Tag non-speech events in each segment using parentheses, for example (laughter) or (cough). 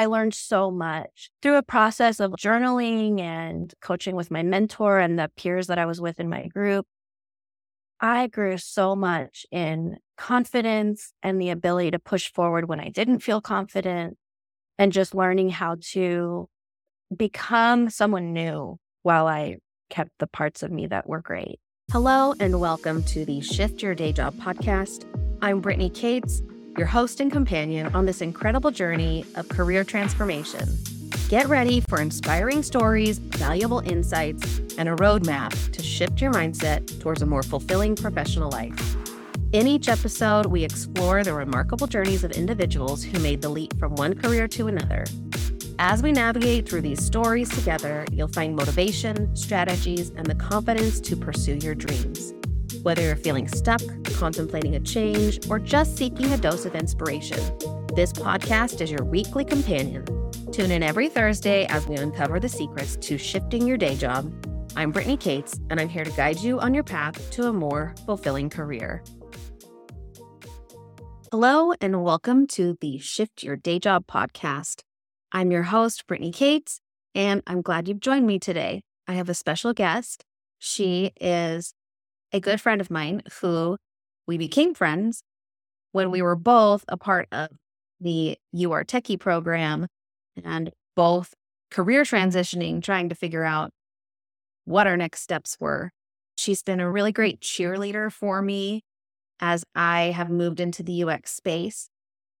I learned so much through a process of journaling and coaching with my mentor and the peers that I was with in my group. I grew so much in confidence and the ability to push forward when I didn't feel confident and just learning how to become someone new while I kept the parts of me that were great. Hello, and welcome to the Shift Your Day Job podcast. I'm Brittany Cates, your host and companion on this incredible journey of career transformation. Get ready for inspiring stories, valuable insights, and a roadmap to shift your mindset towards a more fulfilling professional life. In each episode, we explore the remarkable journeys of individuals who made the leap from one career to another. As we navigate through these stories together, you'll find motivation, strategies, and the confidence to pursue your dreams. Whether you're feeling stuck, contemplating a change, or just seeking a dose of inspiration, this podcast is your weekly companion. Tune in every Thursday as we uncover the secrets to shifting your day job. I'm Brittany Cates, and I'm here to guide you on your path to a more fulfilling career. Hello, and welcome to the Shift Your Day Job podcast. I'm your host, Brittany Cates, and I'm glad you've joined me today. I have a special guest. She is a good friend of mine who we became friends when we were both a part of the You Are Techie program and both career transitioning, trying to figure out what our next steps were. She's been a really great cheerleader for me as I have moved into the UX space.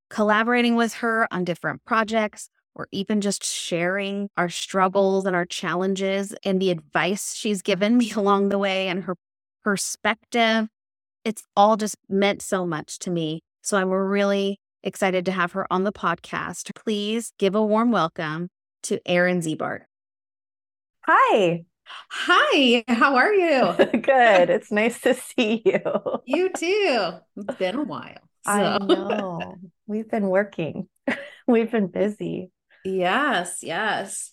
Collaborating with her on different projects, or even just sharing our struggles and our challenges and the advice she's given me (laughs) along the way and her perspective. It's all just meant so much to me. So I'm really excited to have her on the podcast. Please give a warm welcome to Erin Ziebart. Hi. Hi, how are you? (laughs) Good. It's nice to see you. You too. It's been a while. So. I know. We've been working. (laughs) We've been busy. Yes, yes.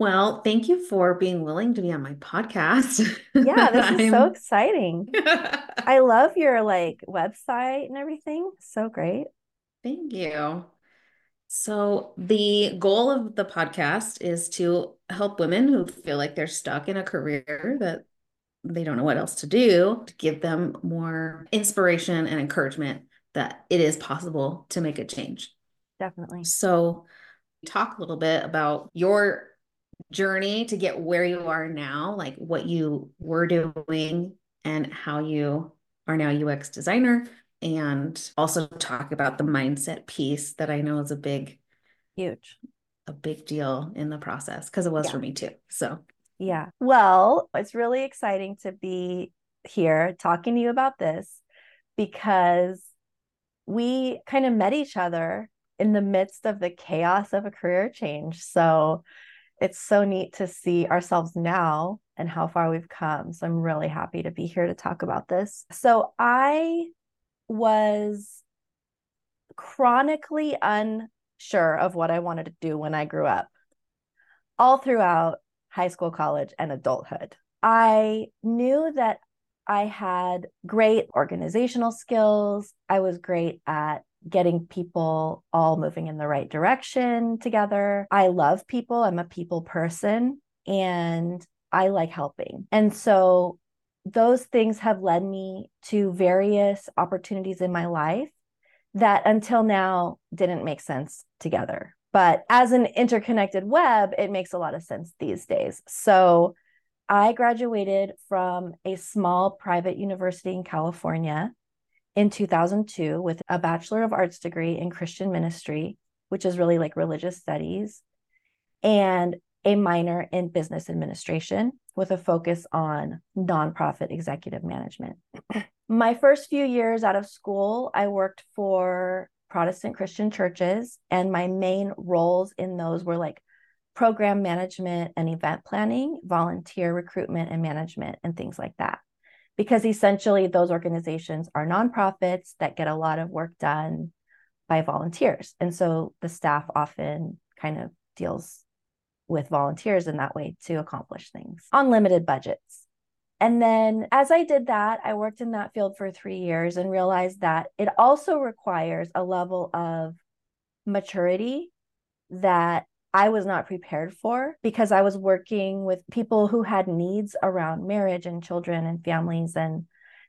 Well, thank you for being willing to be on my podcast. Yeah, (laughs) this is so exciting. (laughs) I love your like website and everything. So great. Thank you. So, the goal of the podcast is to help women who feel like they're stuck in a career that they don't know what else to do, to give them more inspiration and encouragement that it is possible to make a change. Definitely. So, talk a little bit about your journey to get where you are now, like what you were doing and how you are now UX designer, and also talk about the mindset piece that I know is a big, huge, a big deal in the process because it was yeah. for me too. So, yeah. Well, it's really exciting to be here talking to you about this because we kind of met each other in the midst of the chaos of a career change. So it's so neat to see ourselves now and how far we've come. So I'm really happy to be here to talk about this. So I was chronically unsure of what I wanted to do when I grew up, all throughout high school, college, and adulthood. I knew that I had great organizational skills. I was great at getting people all moving in the right direction together. I love people, I'm a people person, and I like helping. And so those things have led me to various opportunities in my life that until now didn't make sense together. But as an interconnected web, it makes a lot of sense these days. So I graduated from a small private university in California in 2002 with a Bachelor of Arts degree in Christian ministry, which is really like religious studies, and a minor in business administration with a focus on nonprofit executive management. (clears throat) My first few years out of school, I worked for Protestant Christian churches, and my main roles in those were like program management and event planning, volunteer recruitment and management, and things like that because essentially those organizations are nonprofits that get a lot of work done by volunteers. And so the staff often kind of deals with volunteers in that way to accomplish things on limited budgets. And then as I did that, I worked in that field for three years and realized that it also requires a level of maturity that I was not prepared for because I was working with people who had needs around marriage and children and families and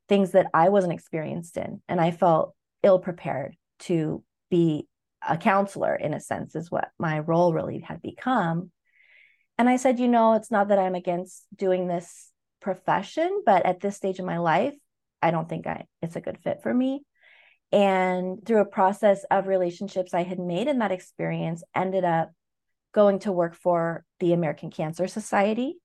things that I wasn't experienced in. And I felt ill prepared to be a counselor, in a sense, is what my role really had become. And I said, you know, it's not that I'm against doing this profession, but at this stage of my life, I don't think I it's a good fit for me. And through a process of relationships I had made in that experience, ended up going to work for the American Cancer Society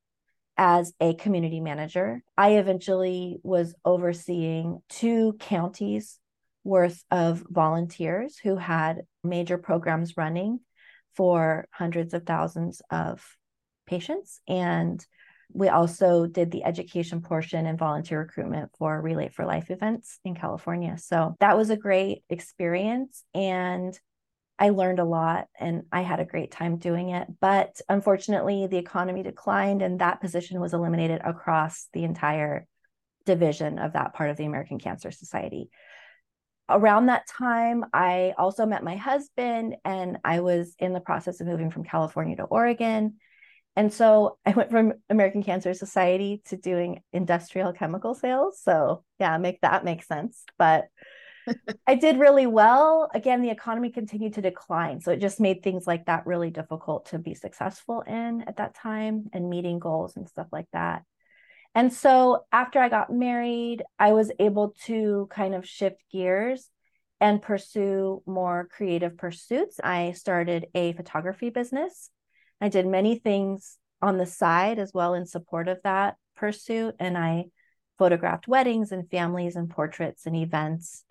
as a community manager. I eventually was overseeing two counties worth of volunteers who had major programs running for hundreds of thousands of patients. And we also did the education portion and volunteer recruitment for Relay for Life events in California. So that was a great experience. And I learned a lot and I had a great time doing it. But unfortunately, the economy declined and that position was eliminated across the entire division of that part of the American Cancer Society. Around that time, I also met my husband and I was in the process of moving from California to Oregon. And so I went from American Cancer Society to doing industrial chemical sales. So, yeah, make that make sense. But I did really well. Again, the economy continued to decline. So it just made things like that really difficult to be successful in at that time and meeting goals and stuff like that. And so after I got married, I was able to kind of shift gears and pursue more creative pursuits. I started a photography business. I did many things on the side as well in support of that pursuit. And I photographed weddings and families and portraits and events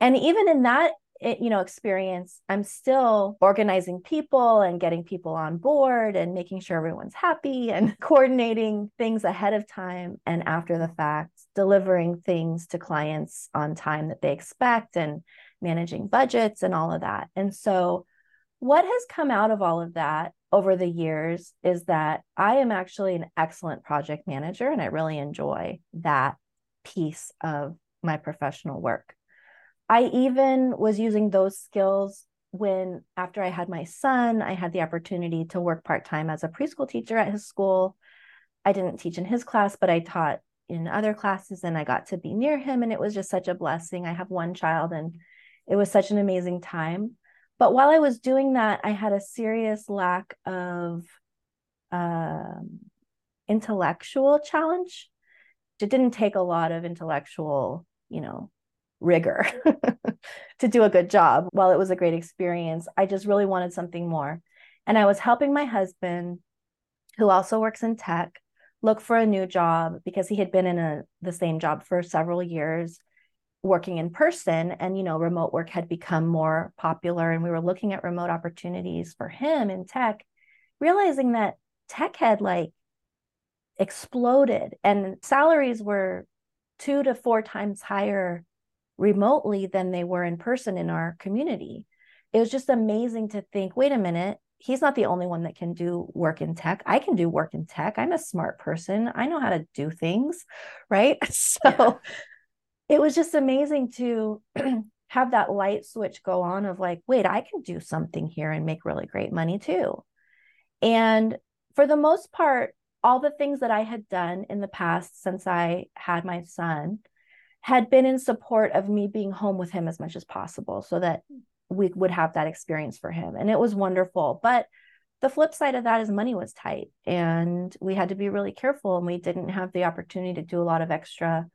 and even in that it, you know experience i'm still organizing people and getting people on board and making sure everyone's happy and (laughs) coordinating things ahead of time and after the fact delivering things to clients on time that they expect and managing budgets and all of that. And so what has come out of all of that over the years is that i am actually an excellent project manager and i really enjoy that piece of my professional work I even was using those skills when, after I had my son, I had the opportunity to work part time as a preschool teacher at his school. I didn't teach in his class, but I taught in other classes and I got to be near him. And it was just such a blessing. I have one child and it was such an amazing time. But while I was doing that, I had a serious lack of um, intellectual challenge. It didn't take a lot of intellectual, you know, rigor (laughs) to do a good job. While it was a great experience, I just really wanted something more. And I was helping my husband, who also works in tech, look for a new job because he had been in a the same job for several years working in person and you know remote work had become more popular and we were looking at remote opportunities for him in tech realizing that tech had like exploded and salaries were two to four times higher remotely than they were in person in our community. It was just amazing to think, wait a minute, he's not the only one that can do work in tech. I can do work in tech. I'm a smart person. I know how to do things, right? (laughs) So yeah. it was just amazing to (clears throat) have that light switch go on of like, wait, I can do something here and make really great money too. And for the most part, all the things that I had done in the past since I had my son had been in support of me being home with him as much as possible so that we would have that experience for him. And it was wonderful. But the flip side of that is money was tight and we had to be really careful and we didn't have the opportunity to do a lot of extra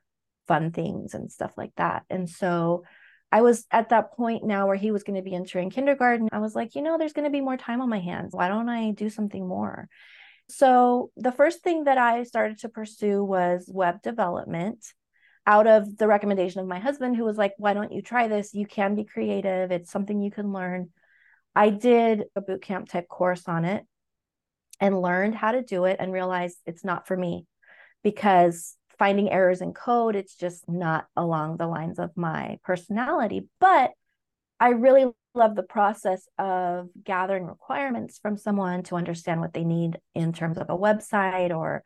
fun things and stuff like that. And so I was at that point now where he was going to be entering kindergarten. I was like, you know, there's going to be more time on my hands. Why don't I do something more? So the first thing that I started to pursue was web development out of the recommendation of my husband, who was like, Why don't you try this? You can be creative, it's something you can learn. I did a boot camp type course on it and learned how to do it and realized it's not for me because finding errors in code, it's just not along the lines of my personality. But I really love the process of gathering requirements from someone to understand what they need in terms of a website or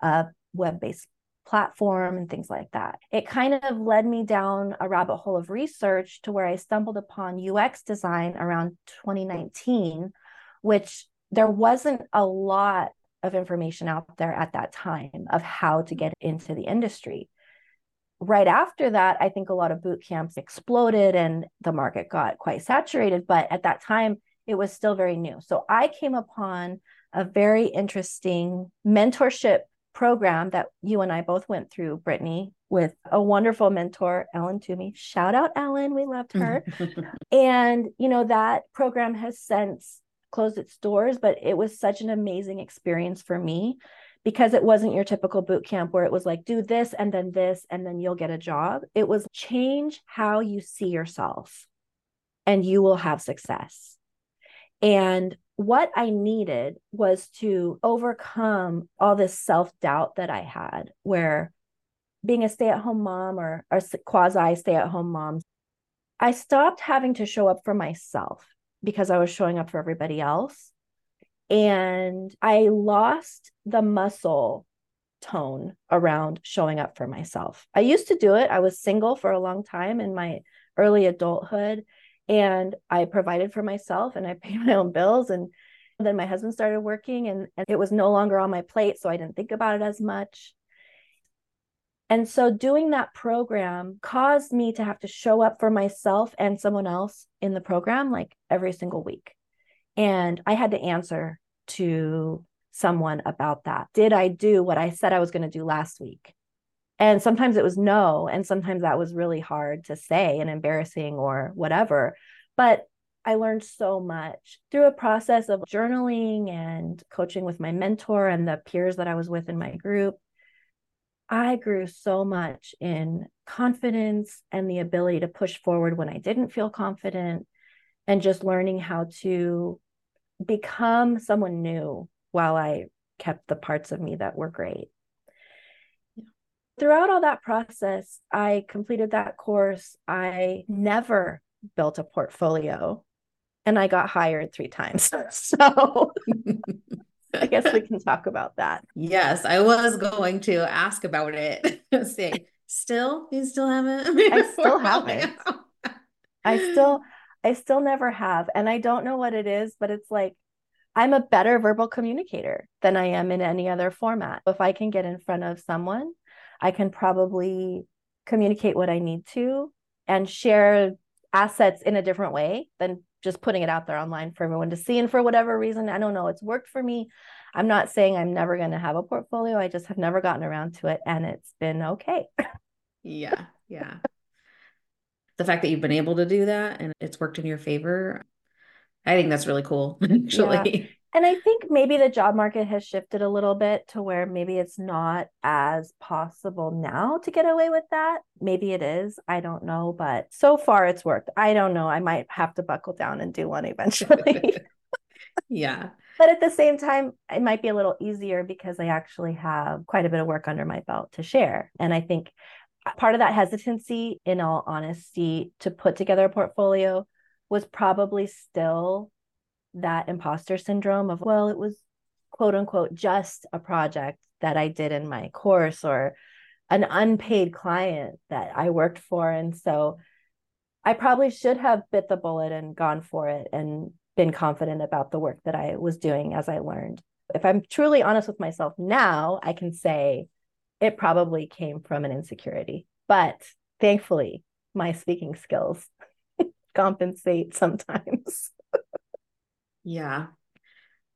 a web based platform and things like that. It kind of led me down a rabbit hole of research to where I stumbled upon UX design around 2019 which there wasn't a lot of information out there at that time of how to get into the industry. Right after that, I think a lot of boot camps exploded and the market got quite saturated. But at that time, it was still very new. So I came upon a very interesting mentorship program that you and I both went through, Brittany, with a wonderful mentor, Ellen Toomey. Shout out Ellen, we loved her. (laughs) and you know that program has since closed its doors, but it was such an amazing experience for me because it wasn't your typical boot camp where it was like do this and then this and then you'll get a job. It was change how you see yourself and you will have success. And what I needed was to overcome all this self doubt that I had, where being a stay at home mom or, or quasi stay at home mom, I stopped having to show up for myself because I was showing up for everybody else. And I lost the muscle tone around showing up for myself. I used to do it. I was single for a long time in my early adulthood and I provided for myself and I (laughs) paid my own bills and then my husband started working and, and it was no longer on my plate so I didn't think about it as much. And so doing that program caused me to have to show up for myself and someone else in the program like every single week. And I had to answer to someone about that. Did I do what I said I was going to do last week? And sometimes it was no. And sometimes that was really hard to say and embarrassing or whatever. But I learned so much through a process of journaling and coaching with my mentor and the peers that I was with in my group. I grew so much in confidence and the ability to push forward when I didn't feel confident, and just learning how to become someone new while I kept the parts of me that were great throughout all that process, I completed that course. I never built a portfolio and I got hired three times. (laughs) So I guess we can talk about that. Yes, I was going to ask about it. (laughs) Say, still, you still haven't? (laughs) I still haven't. I still, I still never have. And I don't know what it is, but it's like I'm a better verbal communicator than I am in any other format. If I can get in front of someone I can probably communicate what I need to and share assets in a different way than just putting it out there online for everyone to see. And for whatever reason, I don't know, it's worked for me. I'm not saying I'm never going to have a portfolio. I just have never gotten around to it and it's been okay. (laughs) yeah. Yeah. the fact that you've been able to do that and it's worked in your favor, I think that's really cool, (laughs) actually. Yeah. And I think maybe the job market has shifted a little bit to where maybe it's not as possible now to get away with that. Maybe it is. I don't know. But so far it's worked. I don't know. I might have to buckle down and do one eventually. (laughs) yeah. But at the same time, it might be a little easier because I actually have quite a bit of work under my belt to share. And I think part of that hesitancy, in all honesty, to put together a portfolio was probably still that imposter syndrome of, well, it was quote unquote just a project that I did in my course or an unpaid client that I worked for. And so I probably should have bit the bullet and gone for it and been confident about the work that I was doing as I learned. If I'm truly honest with myself now, I can say it probably came from an insecurity. But thankfully, my speaking skills (laughs) compensate sometimes. Yeah.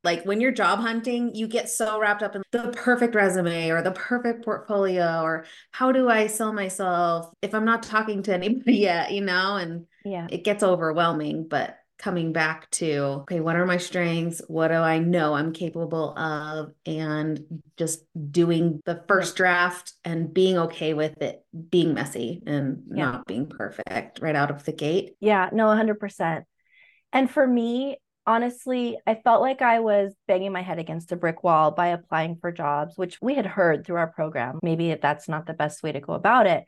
Like when you're job hunting, you get so wrapped up in the perfect resume or the perfect portfolio or how do I sell myself if I'm not talking to (laughs) anybody yet, you know? And yeah, it gets overwhelming. But coming back to, okay, what are my strengths? What do I know I'm capable of? And just doing the first draft and being okay with it being messy and yeah. not being perfect right out of the gate. Yeah, no, 100%. And for me, honestly, I felt like I was banging my head against a brick wall by applying for jobs, which we had heard through our program. Maybe that's not the best way to go about it.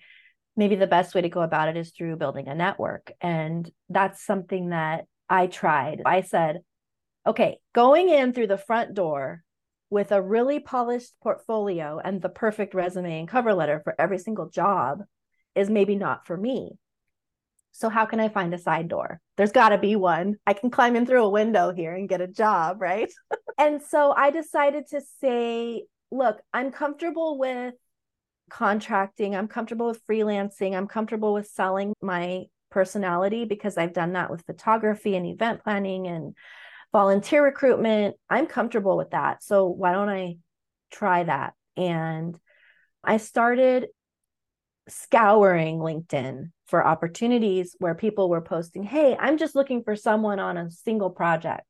Maybe the best way to go about it is through building a network. And that's something that I tried. I said, okay, going in through the front door with a really polished portfolio and the perfect resume and cover letter for every single job is maybe not for me. So, how can I find a side door? There's got to be one. I can climb in through a window here and get a job, right? (laughs) and so I decided to say, look, I'm comfortable with contracting, I'm comfortable with freelancing, I'm comfortable with selling my personality because I've done that with photography and event planning and volunteer recruitment. I'm comfortable with that. So, why don't I try that? And I started scouring LinkedIn for opportunities where people were posting, Hey, I'm just looking for someone on a single project.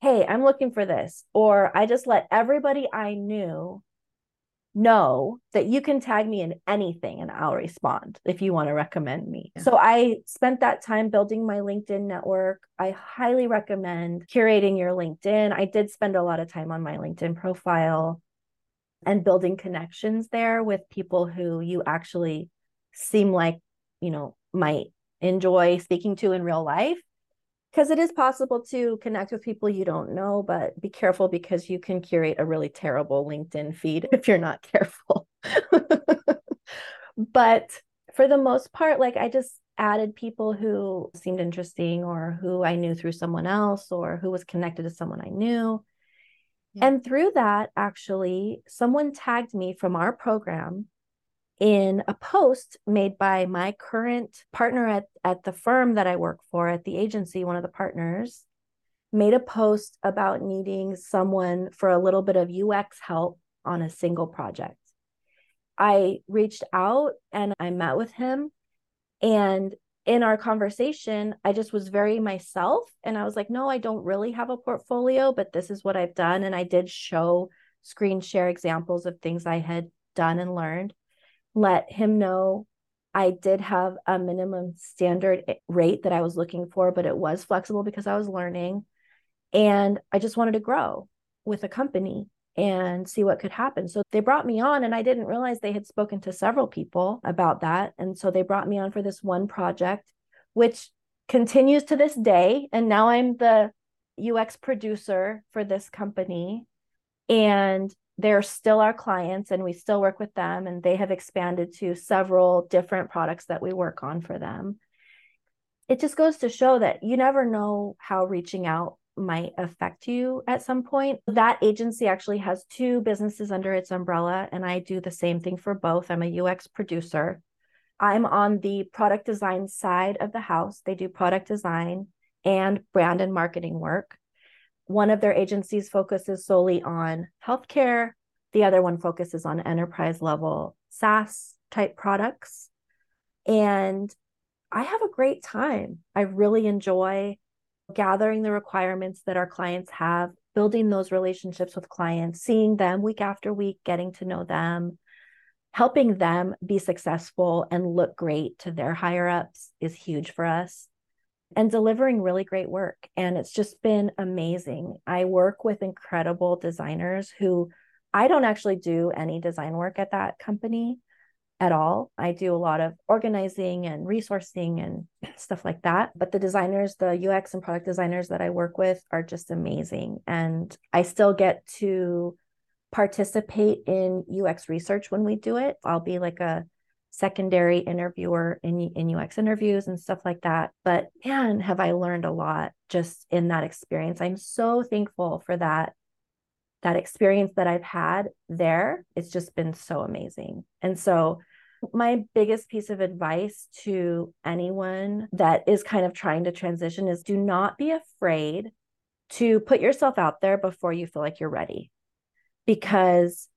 Hey, I'm looking for this. Or I just let everybody I knew know that you can tag me in anything and I'll respond if you want to recommend me. Yeah. So I spent that time building my LinkedIn network. I highly recommend curating your LinkedIn. I did spend a lot of time on my LinkedIn profile and building connections there with people who you actually seem like, you know, might enjoy speaking to in real life. Because it is possible to connect with people you don't know, but be careful because you can curate a really terrible LinkedIn feed (laughs) if you're not careful. (laughs) but for the most part, like I just added people who seemed interesting or who I knew through someone else or who was connected to someone I knew. And through that, actually, someone tagged me from our program in a post made by my current partner at, at the firm that I work for, at the agency, one of the partners, made a post about needing someone for a little bit of UX help on a single project. I reached out and I met with him. And in our conversation, I just was very myself. And I was like, no, I don't really have a portfolio, but this is what I've done. And I did show screen share examples of things I had done and learned. Let him know I did have a minimum standard eh, rate that I was looking for, but it was flexible because I was learning. And I just wanted to grow with a company and see what could happen. So they brought me on, and I didn't realize they had spoken to several people about that. And so they brought me on for this one project, which continues to this day. And now I'm the UX producer for this company. And they're still our clients, and we still work with them. And they have expanded to several different products that we work on for them. It just goes to show that you never know how reaching out might affect you at some point. That agency actually has two businesses under its umbrella, and I do the same thing for both. I'm a UX producer. I'm on the product design side of the house. They do product design and brand and marketing work. One of their agencies focuses solely on healthcare, the other one focuses on enterprise level SaaS type products. And I have a great time. I really enjoy gathering the requirements that our clients have, building those relationships with clients, seeing them week after week, getting to know them, helping them be successful and look great to their higher ups is huge for us. And delivering really great work. And it's just been amazing. I work with incredible designers who I don't actually do any design work at that company at all. I do a lot of organizing and resourcing and (clears throat) stuff like that. But the designers, the UX and product designers that I work with are just amazing. And I still get to participate in UX research when we do it. I'll be like a secondary interviewer in, in UX interviews and stuff like that. But man, have I learned a lot just in that experience. I'm so thankful for that that experience that I've had there, it's just been so amazing. And so, my biggest piece of advice to anyone that is kind of trying to transition is do not be afraid to put yourself out there before you feel like you're ready because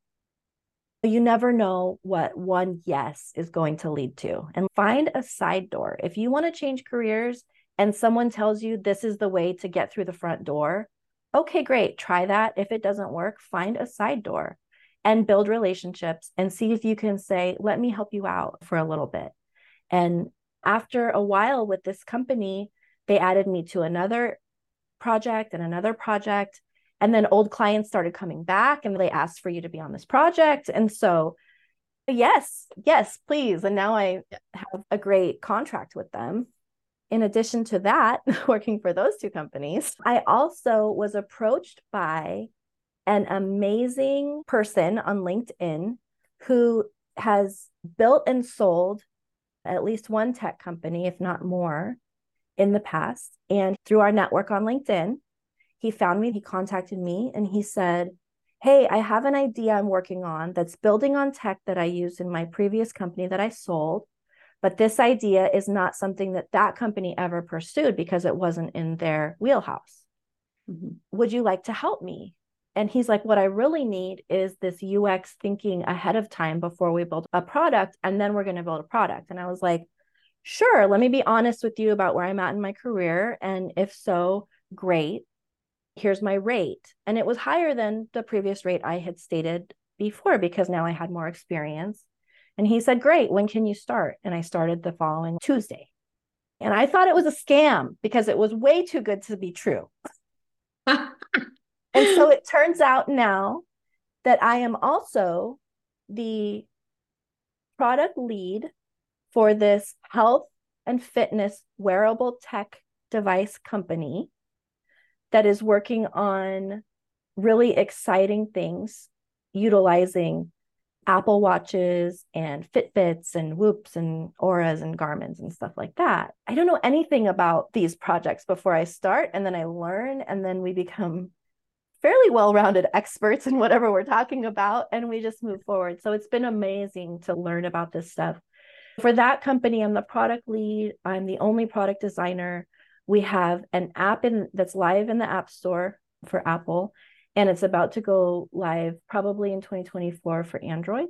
you never know what one yes is going to lead to. And find a side door. If you want to change careers and someone tells you this is the way to get through the front door, okay, great, try that. If it doesn't work, find a side door and build relationships and see if you can say, let me help you out for a little bit. And after a while with this company, they added me to another project and another project. And then old clients started coming back and they asked for you to be on this project. And so, yes, yes, please. And now I have a great contract with them in addition to that, (laughs) working for those two companies, I also was approached by an amazing person on LinkedIn who has built and sold at least one tech company, if not more, in the past. And through our network on LinkedIn, he found me, he contacted me, and he said, Hey, I have an idea I'm working on that's building on tech that I used in my previous company that I sold. But this idea is not something that that company ever pursued because it wasn't in their wheelhouse. Mm-hmm. Would you like to help me? And he's like, What I really need is this UX thinking ahead of time before we build a product, and then we're going to build a product. And I was like, Sure, let me be honest with you about where I'm at in my career. And if so, great. Here's my rate. And it was higher than the previous rate I had stated before because now I had more experience. And he said, Great, when can you start? And I started the following Tuesday. And I thought it was a scam because it was way too good to be true. (laughs) and so it turns out now that I am also the product lead for this health and fitness wearable tech device company that is working on really exciting things utilizing Apple Watches and Fitbits and Whoops and Ouras and Garmin's and stuff like that. I don't know anything about these projects before I start, and then I learn, and then we become fairly well rounded experts in whatever we're talking about, and we just move forward. So it's been amazing to learn about this stuff. For that company, I'm the product lead, I'm the only product designer. We have an app in, that's live in the App Store for Apple and it's about to go live probably in 2024 for Android.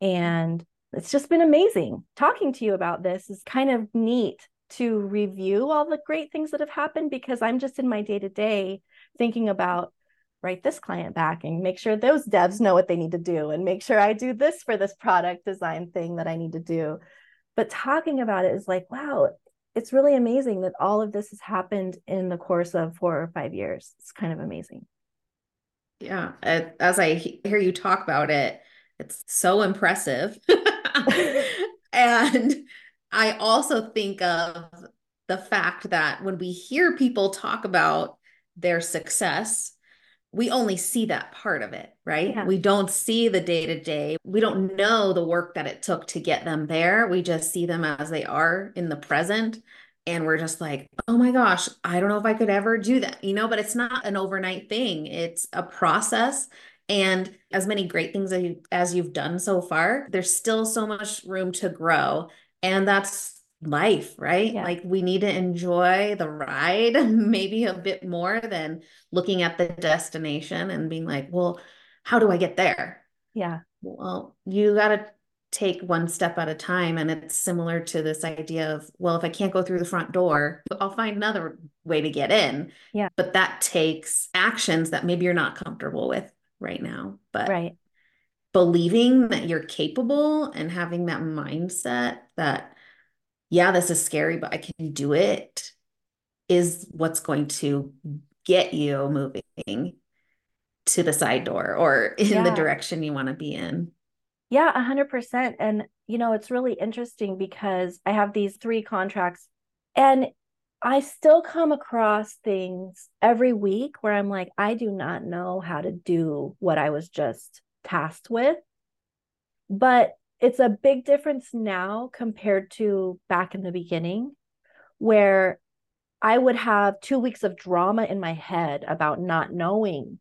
And it's just been amazing. Talking to you about this is kind of neat to review all the great things that have happened because I'm just in my day to day thinking about write this client back and make sure those devs know what they need to do and make sure I do this for this product design thing that I need to do. But talking about it is like, wow, it's really amazing that all of this has happened in the course of four or five years. It's kind of amazing. Yeah. As I hear you talk about it, it's so impressive. (laughs) and I also think of the fact that when we hear people talk about their success, we only see that part of it, right? Yeah. We don't see the day to day. We don't know the work that it took to get them there. We just see them as they are in the present and we're just like oh my gosh i don't know if i could ever do that you know but it's not an overnight thing it's a process and as many great things as, you, as you've done so far there's still so much room to grow and that's life right yeah. like we need to enjoy the ride (laughs) maybe a bit more than looking at the destination and being like well how do i get there yeah well you got to take one step at a time. And it's similar to this idea of, well, if I can't go through the front door, I'll find another way to get in. Yeah. But that takes actions that maybe you're not comfortable with right now. But right. believing that you're capable and having that mindset that, yeah, this is scary, but I can do it is what's going to get you moving to the side door or in yeah. the direction you want to be in. Yeah, 100%. And, you know, it's really interesting because I have these three contracts and I still come across things every week where I'm like, I do not know how to do what I was just tasked with. But it's a big difference now compared to back in the beginning, where I would have two weeks of drama in my head about not knowing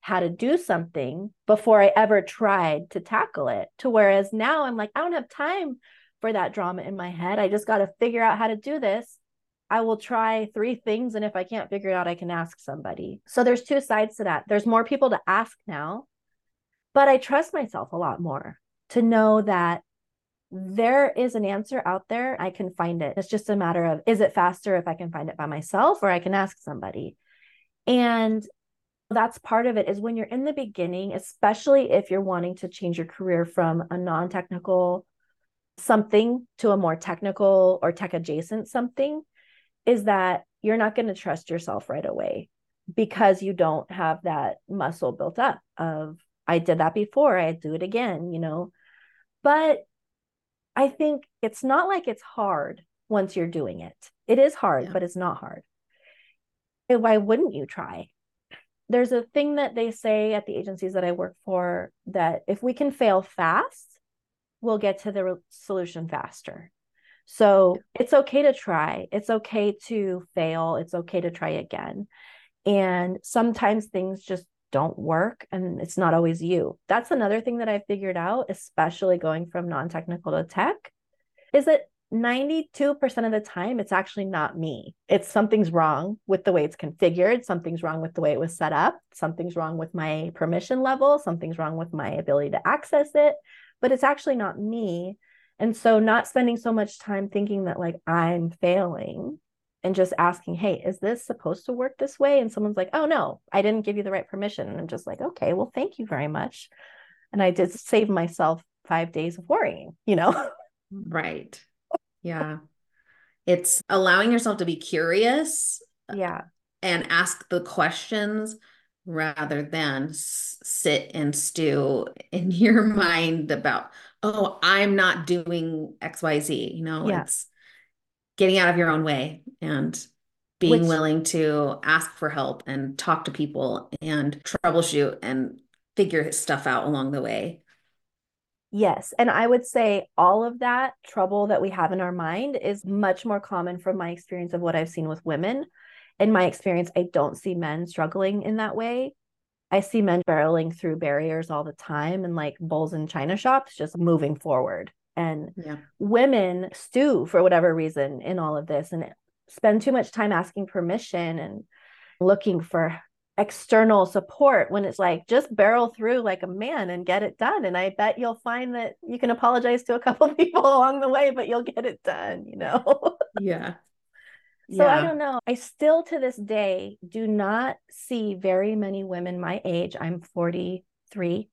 how to do something before I ever tried to tackle it. To whereas now I'm like, I don't have time for that drama in my head. I just got to figure out how to do this. I will try three things. And if I can't figure it out, I can ask somebody. So there's two sides to that. There's more people to ask now, but I trust myself a lot more to know that there is an answer out there. I can find it. It's just a matter of is it faster if I can find it by myself or I can ask somebody. And that's part of it is when you're in the beginning, especially if you're wanting to change your career from a non technical something to a more technical or tech adjacent something, is that you're not going to trust yourself right away because you don't have that muscle built up of, I did that before, I do it again, you know. But I think it's not like it's hard once you're doing it. It is hard, yeah. but it's not hard. Why wouldn't you try? there's a thing that they say at the agencies that I work for that if we can fail fast, we'll get to the re- solution faster. So it's okay to try. It's okay to fail. It's okay to try again. And sometimes things just don't work and it's not always you. That's another thing that I figured out, especially going from non technical to tech, is that 92% of the time it's actually not me. It's something's wrong with the way it's configured, something's wrong with the way it was set up, something's wrong with my permission level, something's wrong with my ability to access it, but it's actually not me. And so not spending so much time thinking that like I'm failing and just asking, hey, is this supposed to work this way? And someone's like, oh, no, I didn't give you the right permission. And I'm just like, okay, well, thank you very much. And I did save myself five days of worrying, you know? (laughs) Right. Yeah. It's allowing yourself to be curious. Uh, yeah. And ask the questions rather than sit and stew in (laughs) your mind about, oh, I'm not doing XYZ. You know, yeah. it's getting out of your own way and being Which, willing to ask for help and talk to people and troubleshoot and figure stuff out along the way. Yes. And I would say all of that trouble that we have in our mind is much more common from my experience of what I've seen with women. In my experience, I don't see men struggling in that way. I see men barreling through barriers all the time and like bulls in china shops, just moving forward. And yeah. women stew for whatever reason in all of this and spend too much time asking permission and looking for external support when it's like just barrel through like a man and get it done. And i bet you'll find that you can apologize to a couple (laughs) people along the way but you'll get it done you know? (laughs) Yeah. So yeah. i don't know. I still to this day do not see very many women my age. I'm 43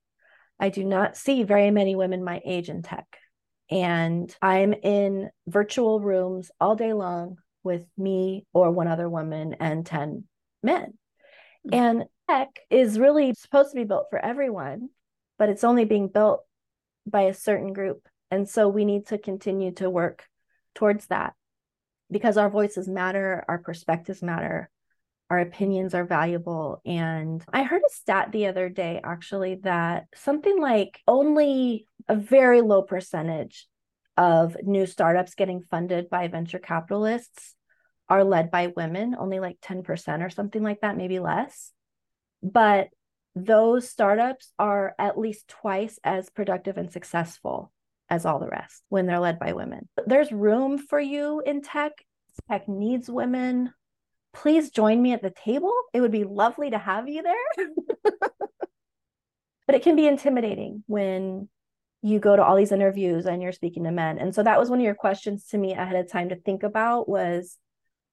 i do not see very many women my age in tech and I'm in virtual rooms all day long with me or one other woman and 10 men. Mm-hmm. And tech is really supposed to be built for everyone, but it's only being built by a certain group. And so we need to continue to work towards that because our voices matter, our perspectives matter, our opinions are valuable. And I heard a stat the other day actually that something like only a very low percentage of new startups getting funded by venture capitalists are led by women, only like 10% or something like that, maybe less. But those startups are at least twice as productive and successful as all the rest when they're led by women. There's room for you in tech. Tech needs women please join me at the table. It would be lovely to have you there. (laughs) but it can be intimidating when you go to all these interviews and you're speaking to men. And so that was one of your questions to me ahead of time to think about was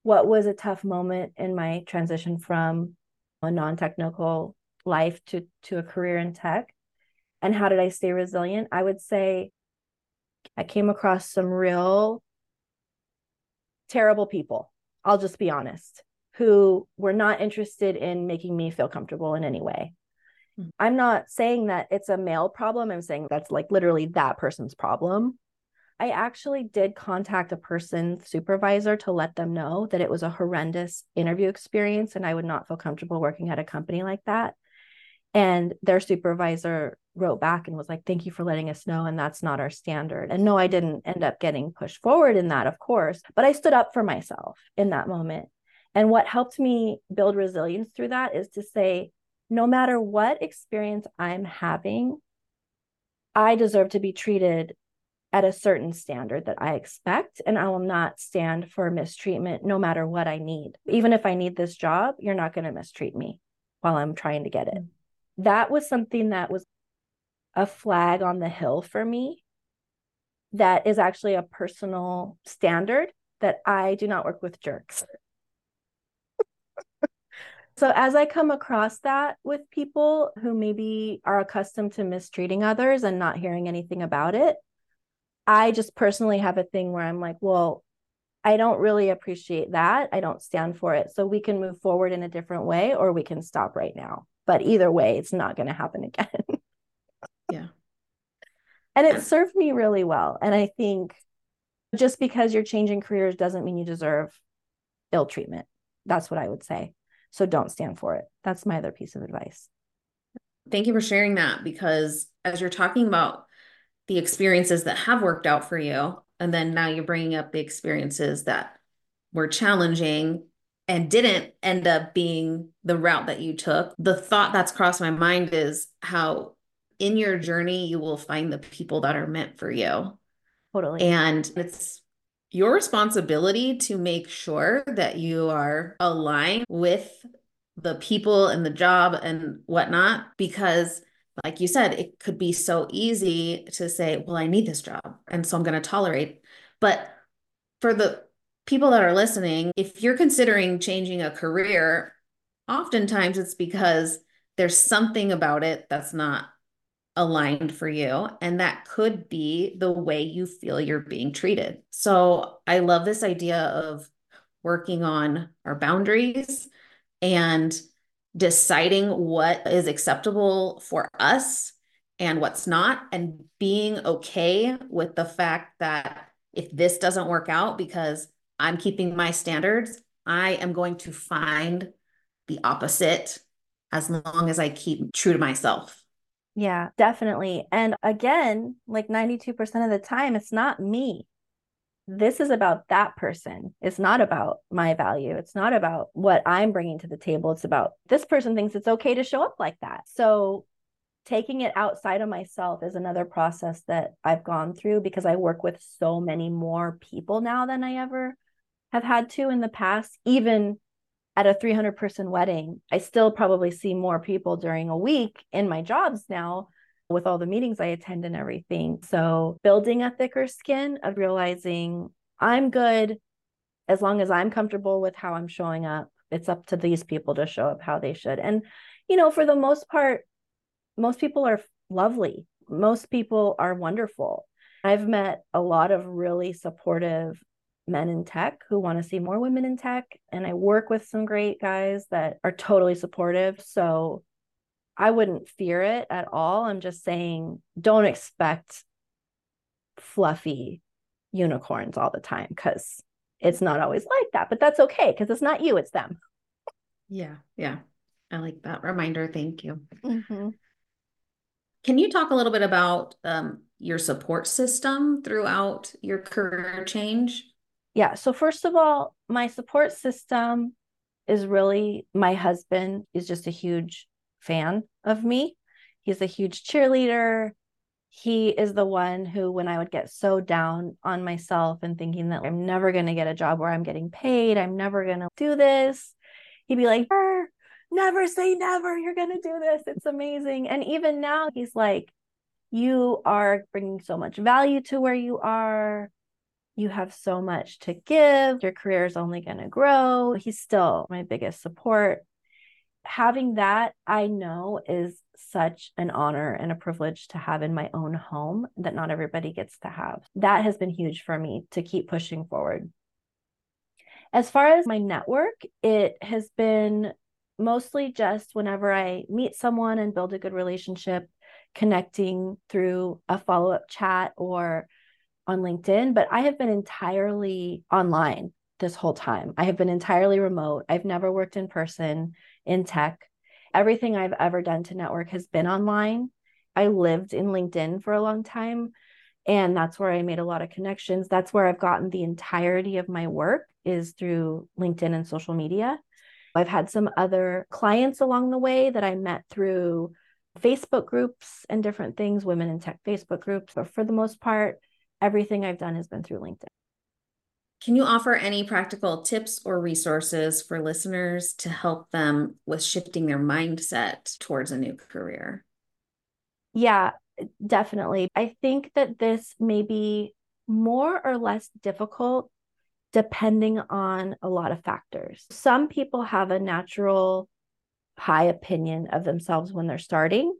what was a tough moment in my transition from a non-technical life to to a career in tech and how did I stay resilient? I would say I came across some real terrible people. I'll just be honest who were not interested in making me feel comfortable in any way. Mm-hmm. I'm not saying that it's a male problem. I'm saying that's like literally that person's problem. I actually did contact a person's supervisor to let them know that it was a horrendous interview experience and I would not feel comfortable working at a company like that. And their supervisor wrote back and was like, Thank you for letting us know. And that's not our standard. And no, I didn't end up getting pushed forward in that, of course, but I stood up for myself in that moment. And what helped me build resilience through that is to say, no matter what experience I'm having, I deserve to be treated at a certain standard that I expect, and I will not stand for mistreatment no matter what I need. Even if I need this job, you're not going to mistreat me while I'm trying to get it. That was something that was a flag on the hill for me that is actually a personal standard that I do not work with jerks. (laughs) So, as I come across that with people who maybe are accustomed to mistreating others and not hearing anything about it, I just personally have a thing where I'm like, well, I don't really appreciate that. I don't stand for it. So, we can move forward in a different way or we can stop right now. But either way, it's not going to happen again. (laughs) yeah. And it served me really well. And I think just because you're changing careers doesn't mean you deserve ill treatment. That's what I would say. So don't stand for it. That's my other piece of advice. Thank you for sharing that because as you're talking about the experiences that have worked out for you, And then now you're bringing up the experiences that were challenging and didn't end up being the route that you took. The thought that's crossed my mind is how in your journey you will find the people that are meant for you. Totally. And it's your responsibility to make sure that you are aligned with the people and the job and whatnot because like you said it could be so easy to say well i need this job and so i'm going to tolerate but for the people that are listening if you're considering changing a career oftentimes it's because there's something about it that's not aligned for you and that could be the way you feel you're being treated. So i love this idea of working on our boundaries and deciding what is acceptable for us and what's not, and being okay with the fact that if this doesn't work out because I'm keeping my standards, I am going to find the opposite as long as I keep true to myself. Yeah, definitely. And again, like 92% of the time, it's not me this is about that person. It's not about my value. It's not about what I'm bringing to the table. It's about this person thinks it's okay to show up like that. So, taking it outside of myself is another process that I've gone through because I work with so many more people now than I ever have had to in the past. Even at a 300 person wedding, I still probably see more people during a week in my jobs now with all the meetings I attend and everything. So, building a thicker skin of realizing I'm good as long as I'm comfortable with how I'm showing up. It's up to these people to show up how they should. And, you know, for the most part, most people are lovely, most people are wonderful. I've met a lot of really supportive men in tech who want to see more women in tech. And I work with some great guys that are totally supportive. So I wouldn't fear it at all. I'm just saying don't expect fluffy unicorns all the time because it's not always like that. But that's okay because it's not you, it's them. Yeah. Yeah. I like that reminder. Thank you. Mm-hmm. Can you talk a little bit about um, your support system throughout your career change? Yeah. So, first of all, my support system is really my husband is just a huge fan of me. He's a huge cheerleader. He is the one who, when I would get so down on myself and thinking that I'm never going to get a job where I'm getting paid, I'm never going to do this, he'd be like, never say never. You're going to do this. It's amazing. And even now, he's like, you are bringing so much value to where you are. You have so much to give. Your career is only going to grow. He's still my biggest support having that I know is such an honor and a privilege to have in my own home that not everybody gets to have. That has been huge for me to keep pushing forward. As far as my network, it has been mostly just whenever I meet someone and build a good relationship, connecting through a follow up chat or on LinkedIn. But I have been entirely online this whole time. I have been entirely remote. I've never worked in person in tech. Everything I've ever done to network has been online. I lived in LinkedIn for a long time, and that's where I made a lot of connections. That's where I've gotten the entirety of my work is through LinkedIn and social media. I've had some other clients along the way that I met through Facebook groups and different things, women in tech Facebook groups, but for the most part, everything I've done has been through LinkedIn. Can you offer any practical tips or resources for listeners to help them with shifting their mindset towards a new career? Yeah, definitely. I think that this may be more or less difficult depending on a lot of factors. Some people have a natural high opinion of themselves when they're starting,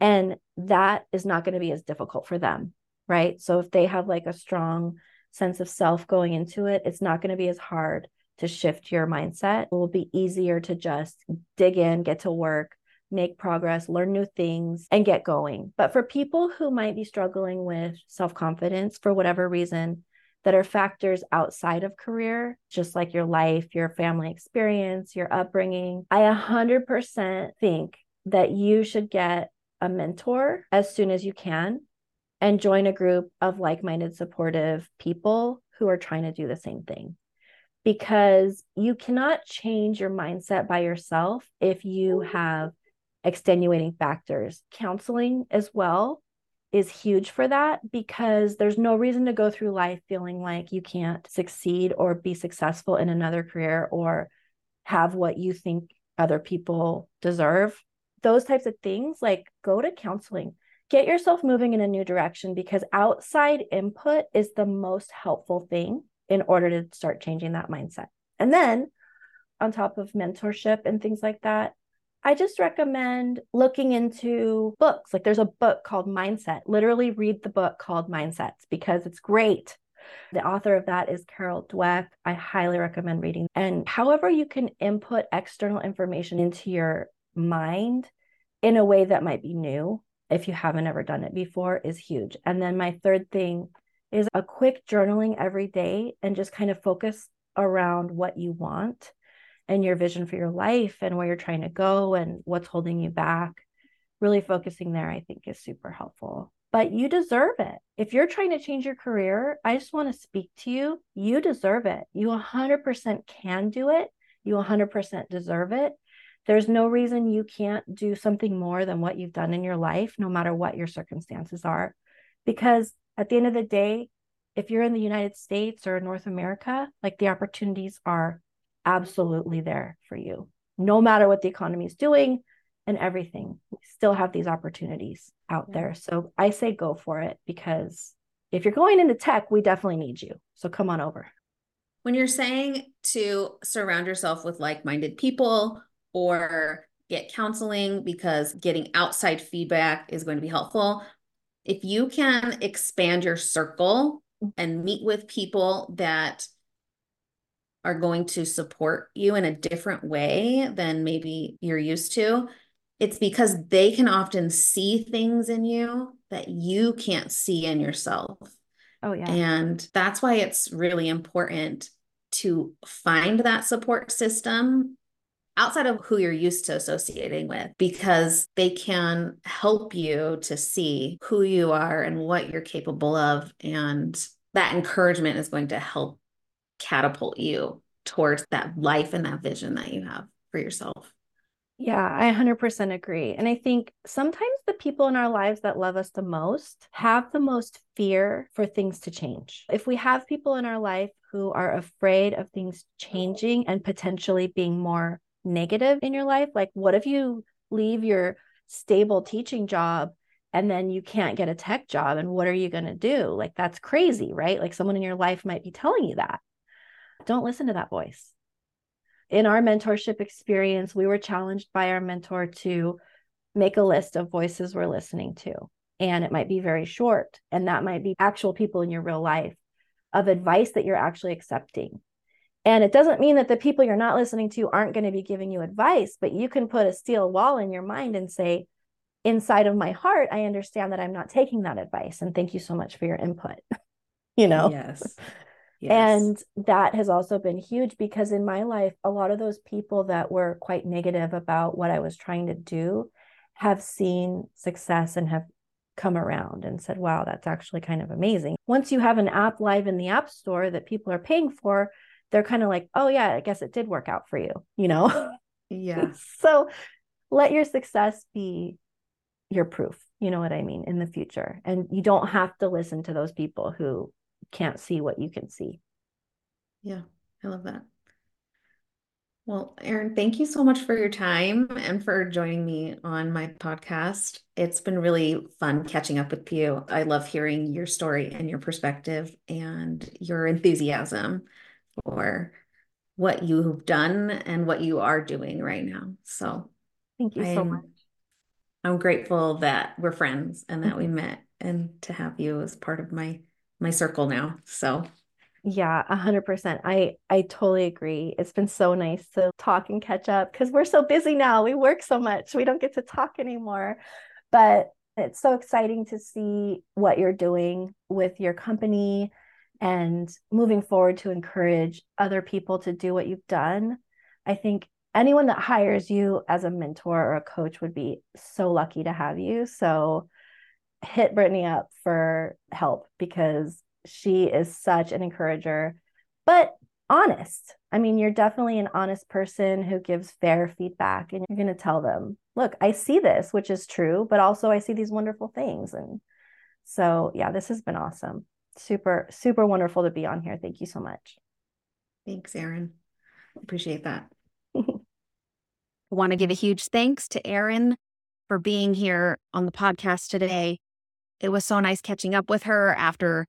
and that is not going to be as difficult for them, right? So if they have like a strong sense of self going into it, it's not going to be as hard to shift your mindset. It will be easier to just dig in, get to work, make progress, learn new things, and get going. But for people who might be struggling with self confidence for whatever reason, that are factors outside of career, just like your life, your family experience, your upbringing, I 100% think that you should get a mentor as soon as you can and join a group of like minded, supportive people who are trying to do the same thing. Because you cannot change your mindset by yourself if you have extenuating factors. Counseling as well is huge for that because there's no reason to go through life feeling like you can't succeed or be successful in another career or have what you think other people deserve. Those types of things, like go to counseling, get yourself moving in a new direction because outside input is the most helpful thing in order to start changing that mindset. And then on top of mentorship and things like that, I just recommend looking into books. Like there's a book called Mindset. Literally read the book called Mindsets because it's great. The author of that is Carol Dweck. I highly recommend reading. And however you can input external information into your mind in a way that might be new, if you haven't ever done it before, is huge. And then my third thing is a quick journaling every day and just kind of focus around what you want and your vision for your life and where you're trying to go and what's holding you back. Really focusing there, I think, is super helpful. But you deserve it. If you're trying to change your career, I just want to speak to you. You deserve it. You 100% can do it. You 100% deserve it. There's no reason you can't do something more than what you've done in your life, no matter what your circumstances are. Because at the end of the day, if you're in the United States or North America, like the opportunities are absolutely there for you. No matter what the economy is doing and everything, we still have these opportunities out yeah. there. So I say go for it because if you're going into tech, we definitely need you. So come on over. When you're saying to surround yourself with like minded people or get counseling because getting outside feedback is going to be helpful, if you can expand your circle and meet with people that are going to support you in a different way than maybe you're used to, it's because they can often see things in you that you can't see in yourself. Oh, yeah. And that's why it's really important to find that support system outside of who you're used to associating with because they can help you to see who you are and what you're capable of. And that encouragement is going to help catapult you towards that life and that vision that you have for yourself. Yeah, I 100% agree. And I think sometimes the people in our lives that love us the most have the most fear for things to change. If we have people in our life who are afraid of things changing and potentially being more negative in your life, like what if you leave your stable teaching job and then you can't get a tech job and what are you going to do? Like that's crazy, right? Like someone in your life might be telling you that. Don't listen to that voice. In our mentorship experience, we were challenged by our mentor to make a list of voices we're listening to. And it might be very short, and that might be actual people in your real life of advice that you're actually accepting. And it doesn't mean that the people you're not listening to aren't going to be giving you advice, but you can put a steel wall in your mind and say, inside of my heart, I understand that I'm not taking that advice. And thank you so much for your input. (laughs) you know? Yes. yes. And that has also been huge because in my life, a lot of those people that were quite negative about what I was trying to do have seen success and have come around and said, wow, that's actually kind of amazing. Once you have an app live in the App Store that people are paying for, they're kind of like, oh, yeah, I guess it did work out for you, you know? (laughs) Yeah. so let your success be your proof, you know what I mean, in the future. And you don't have to listen to those people who can't see what you can see. Yeah, I love that. Well, Erin, thank you so much for your time and for joining me on my podcast. It's been really fun catching up with you. I love hearing your story and your perspective and your enthusiasm for what you've done and what you are doing right now. So, thank you I'm, so much. I'm grateful that we're friends and that we mm-hmm. met and to have you as part of my my circle now. So yeah, a hundred percent. I I totally agree. It's been so nice to talk and catch up because we're so busy now. We work so much. We don't get to talk anymore. But it's so exciting to see what you're doing with your company and moving forward to encourage other people to do what you've done. I think anyone that hires you as a mentor or a coach would be so lucky to have you. So hit Brittany up for help because she is such an encourager, but honest. I mean, you're definitely an honest person who gives fair feedback and you're going to tell them, look, I see this, which is true, but also I see these wonderful things. And so, yeah, this has been awesome. Super, super wonderful to be on here. Thank you so much. Thanks, Erin. Appreciate that. (laughs) I want to give a huge thanks to Erin for being here on the podcast today. It was so nice catching up with her after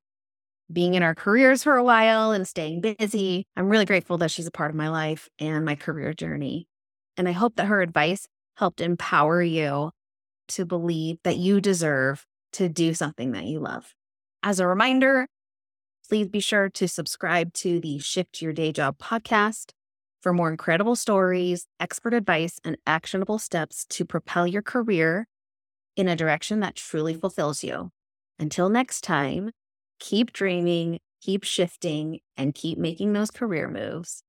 being in our careers for a while and staying busy. I'm really grateful that she's a part of my life and my career journey. And I hope that her advice helped empower you to believe that you deserve to do something that you love. As a reminder, please be sure to subscribe to the Shift Your Day Job podcast for more incredible stories, expert advice, and actionable steps to propel your career in a direction that truly fulfills you. Until next time, keep dreaming, keep shifting, and keep making those career moves.